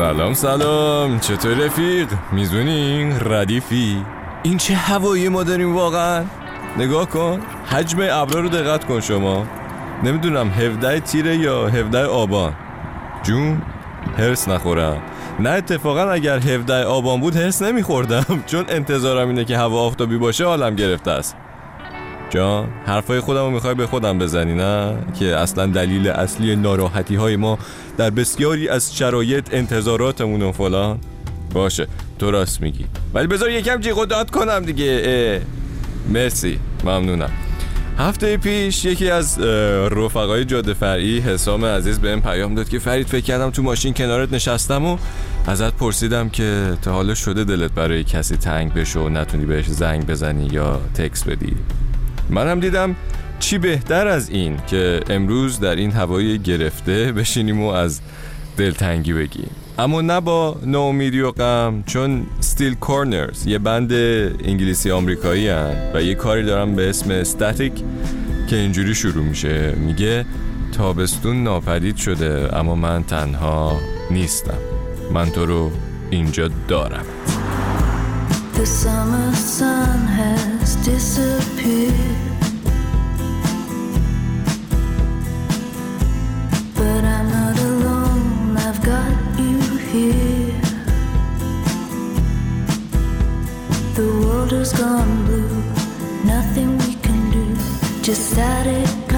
سلام سلام. چطور رفیق؟ میزونی؟ ردیفی. این چه هوایی ما داریم واقعا؟ نگاه کن. حجم ابرا رو دقت کن شما. نمی‌دونم 17 تیره یا 17 آبان. جون هرس نخورم. نه اتفاقا اگر 17 آبان بود هرس نمیخوردم. چون انتظارم اینه که هوا آفتابی باشه حالم گرفته است. جان حرفای خودم رو می‌خوای به خودم بزنی نه؟ که اصلا دلیل اصلی ناراحتی های ما در بسیاری از شرایط انتظاراتمون و فلان. باشه تو راست میگی. ولی بذار یکم جیغ داد کنم دیگه. اه. مرسی ممنونم. هفته پیش یکی از رفقای جاده فرعی حسام عزیز بهم پیام داد که فرید فکر کردم تو ماشین کنارت نشستم و ازت پرسیدم که تا حالا شده دلت برای کسی تنگ بشه و نتونی بهش زنگ بزنی یا تکس بدی؟ منم دیدم چی بهتر از این که امروز در این هوای گرفته بشینیم و از دلتنگی بگیم. اما نه با ناامیدی و غم چون ستیل کورنرز یه بند انگلیسی آمریکایی هن و یه کاری دارم به اسم استاتیک که اینجوری شروع میشه. میگه تابستون ناپدید شده اما من تنها نیستم. من تو رو اینجا دارم. The summer sun has But I'm not alone, I've got you here. The world has gone blue, nothing we can do, just static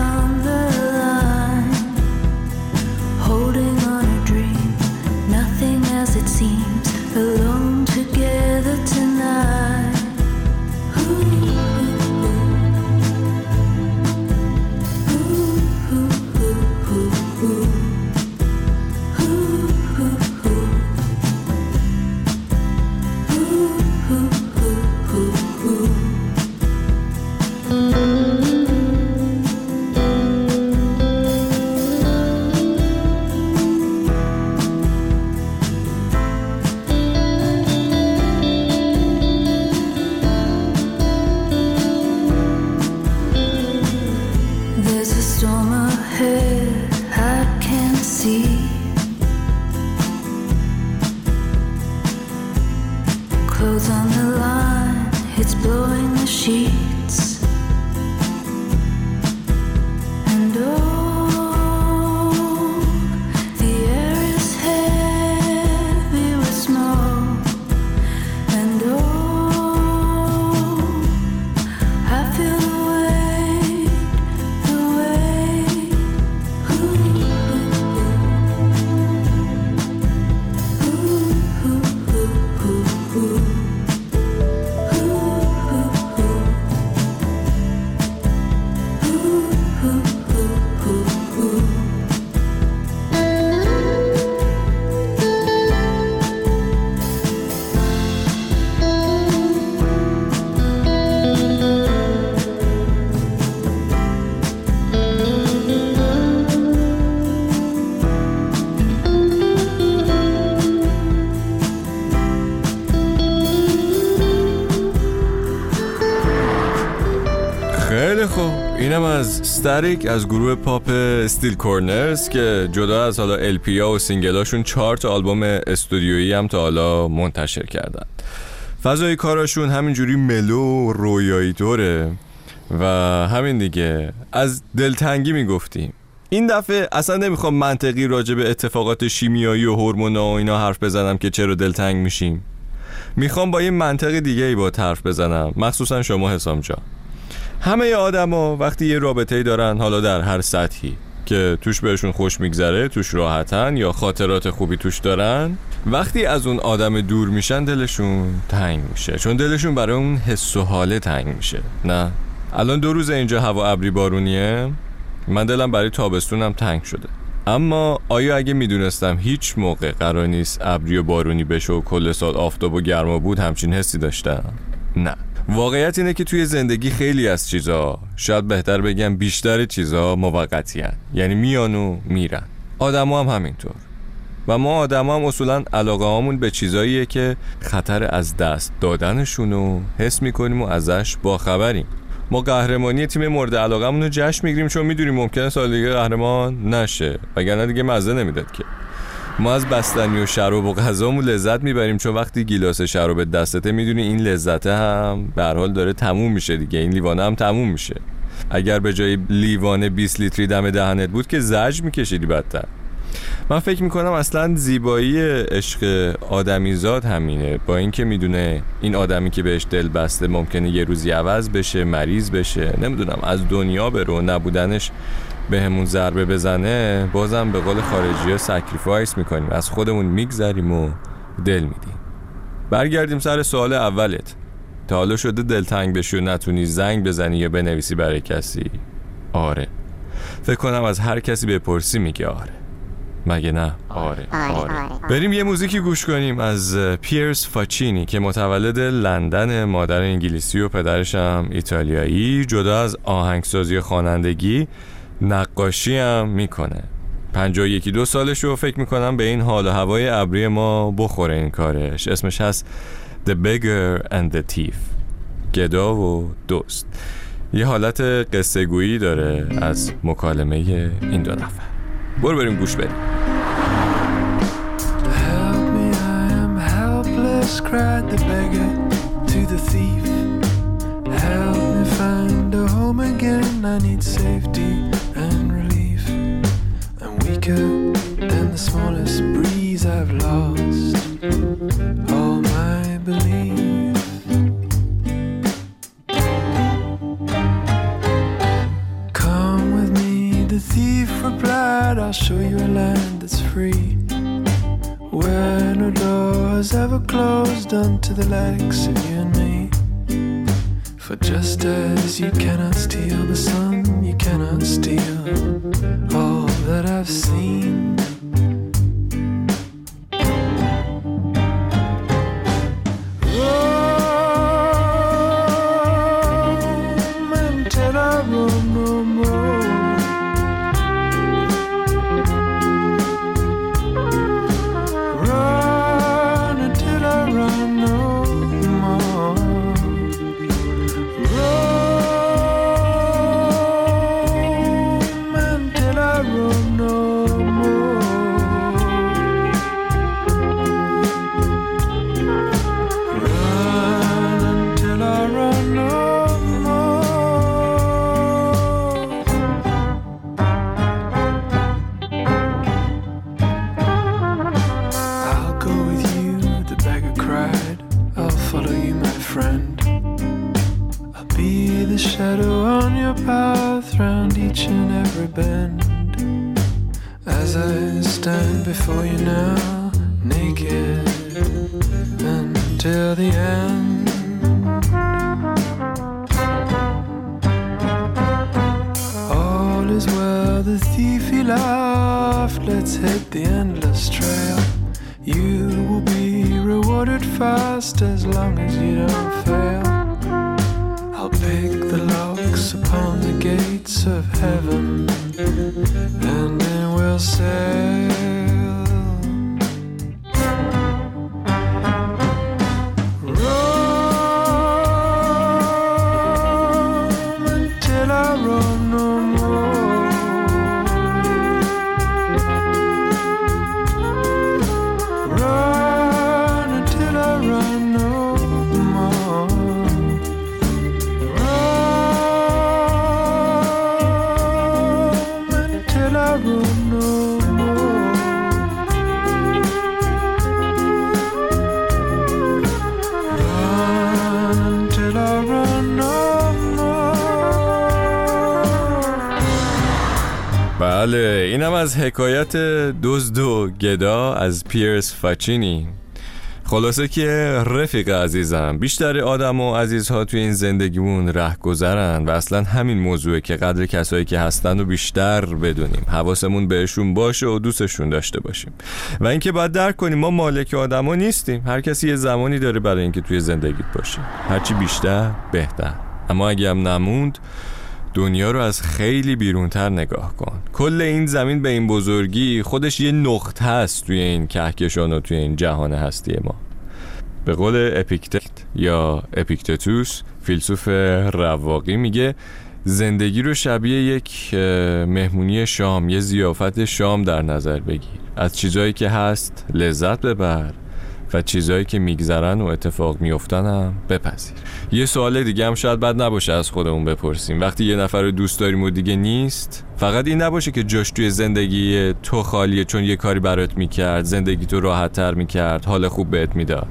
از ستریک از گروه پاپ Still Corners که جدا از حالا LP ها و single اشون چهار تا آلبوم استودیویی هم تا حالا منتشر کردن. فضای کاراشون همینجوری mellow و رویایی طوره و همین دیگه. از دلتنگی می‌گفتیم. این دفعه اصلا نمی‌خوام منطقی راجع به اتفاقات شیمیایی و هورمونا و اینا حرف بزنم که چرا دلتنگ میشیم. می‌خوام با یه منطق دیگه ای باهات حرف بزنم. مخصوصا شما حسام جان. همه آدما وقتی یه رابطه دارن حالا در هر سطحی که توش بهشون خوش میگذره توش راحتن یا خاطرات خوبی توش دارن وقتی از اون آدم دور میشن دلشون تنگ میشه. چون دلشون برای اون حس و حاله تنگ میشه. نه؟ الان دو روز اینجا هوا ابری بارونیه. من دلم برای تابستونم تنگ شده. اما آیا اگه می‌دونستم هیچ موقع قرار نیست ابری و بارونی بشه و کل سال آفتاب و گرما بود همچین حسی داشتم؟ نه. واقعیت اینه که توی زندگی خیلی از چیزا شاید بهتر بگم بیشتر چیزا موقتی. یعنی میان و میرن. آدما هم همینطور. و ما آدما هم اصولا علاقه هامون به چیزاییه که خطر از دست دادنشون رو حس می‌کنیم و ازش باخبریم. ما قهرمانی تیم مورد علاقمون رو جشن می‌گیریم چون می‌دونیم ممکنه سال دیگه قهرمان نشه. وگرنه دیگه مزه نمی‌داد که. ما از بستنی و شراب و غذامون لذت می‌بریم چون وقتی گیلاس شراب دستته می‌دونی این لذته هم به حال داره تموم میشه دیگه. این لیوانه هم تموم میشه. اگر به جای لیوان 20 لیتری دم دهنت بود که زجر میکشیدی بدتر. من فکر می‌کنم اصلا زیبایی عشق آدمیزاد همینه. با اینکه می‌دونه این آدمی که بهش دل بسته ممکنه یه روزی عوض بشه مریض بشه نمی‌دونم از دنیا بره نبودنش بهمون ضربه بزنه بازم به قول خارجی ها sacrifice می‌کنیم. از خودمون میگذریم و دل میدیم. برگردیم سر سوال اولت. تا حالا شده دلتنگ بشی و نتونی زنگ بزنی یا بنویسی برای کسی؟ آره. فکر کنم از هر کسی بپرسی میگه آره. مگه نه؟ آره. آره. بریم یه موزیکی گوش کنیم از پیرس فاچینی که متولد لندن مادر انگلیسی و پدرش هم ایتالیایی جدا از آهنگسازی خوانندگی نقاشی هم می‌کنه. پنجا یکی دو سالش رو فکر می‌کنم به این حال و هوای ابری ما بخوره این کارش. اسمش هست The Beggar and the Thief. گدا و دوست. یه حالت قصه گویی داره از مکالمه این دو نفر. برو بریم گوش بریم cried the beggar to the thief. Help me find a home again, I need safety. Weaker than the smallest breeze, I've lost all my belief. Come with me, the thief replied, I'll show you a land that's free. Where no door has ever closed unto the likes of you and me. For just as you cannot steal the sun, you cannot steal that I've seen. As I stand before you now, naked until the end. All is well, the thief he laughed. Let's hit the endless trail. You will be rewarded fast as long as you don't fail. I'll pick the locks upon the gates of heaven, say. از حکایت دزد و گدا از پیرس فاچینی. خلاصه که رفیق عزیزم بیشتر آدم و عزیزها توی این زندگیمون ره گذرن و اصلا همین موضوعه که قدر کسایی که هستن و بیشتر بدونیم. حواسمون بهشون باشه و دوستشون داشته باشیم. و اینکه باید درک کنیم ما مالک آدما نیستیم. هر کسی یه زمانی داره برای اینکه توی زندگیت باشه. هرچی بیشتر بهتر. اما اگه هم نموند دنیا رو از خیلی بیرونتر نگاه کن. کل این زمین به این بزرگی خودش یه نقطه است توی این کهکشان و توی این جهان هستی ما. به قول اپیکتت یا اپیکتتوس فیلسوف رواقی میگه زندگی رو شبیه یک مهمونی شام یه زیافت شام در نظر بگیر. از چیزایی که هست لذت ببر. و چیزایی که میگذرن و اتفاق میفتن هم بپذیر. یه سوال دیگه هم شاید بد نباشه از خودمون بپرسیم. وقتی یه نفر رو دوست داریم و دیگه نیست فقط این نباشه که جاش توی زندگی تو خالیه چون یه کاری برات می‌کرد زندگی تو راحت تر می‌کرد حال خوب بهت می‌داد.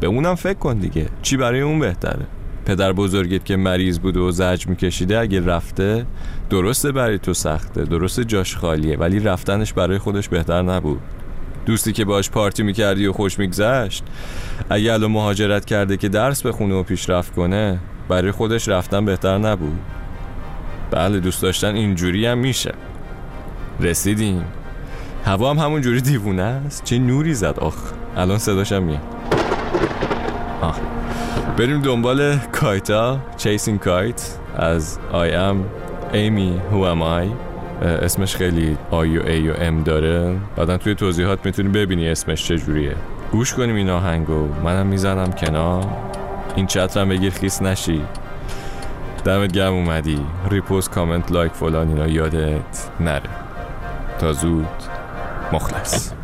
به اونم فکر کن دیگه. چی برای اون بهتره؟ پدر بزرگت که مریض بود و زج میکشیده اگه رفته درسته برای تو سخته درسته جاش خالیه ولی رفتنش برای خودش بهتر نبود. دوستی که باش پارتی می‌کردی و خوش میگذشت. اگه الان مهاجرت کرده که درس بخونه و پیشرفت کنه برای خودش رفتن بهتر نبود. بله دوست داشتن اینجوری هم میشه. رسیدیم. هوا هم همون جوری دیوونه است. چه نوری زد. آخ الان صداشم میاد. آه. بریم دنبال کایتا. چیسینگ کایت از I am Amy. Who am I? اسمش خیلی آی و ای و ام داره. بعدا توی توضیحات می‌تونی ببینی اسمش چجوریه. گوش کنیم این آهنگو. منم می‌زنم کنار. این چترم بگیر خیس نشی. دمت گرم اومدی. ریپوست کامنت لایک فلان اینا یادت نره. تا زود. مخلص.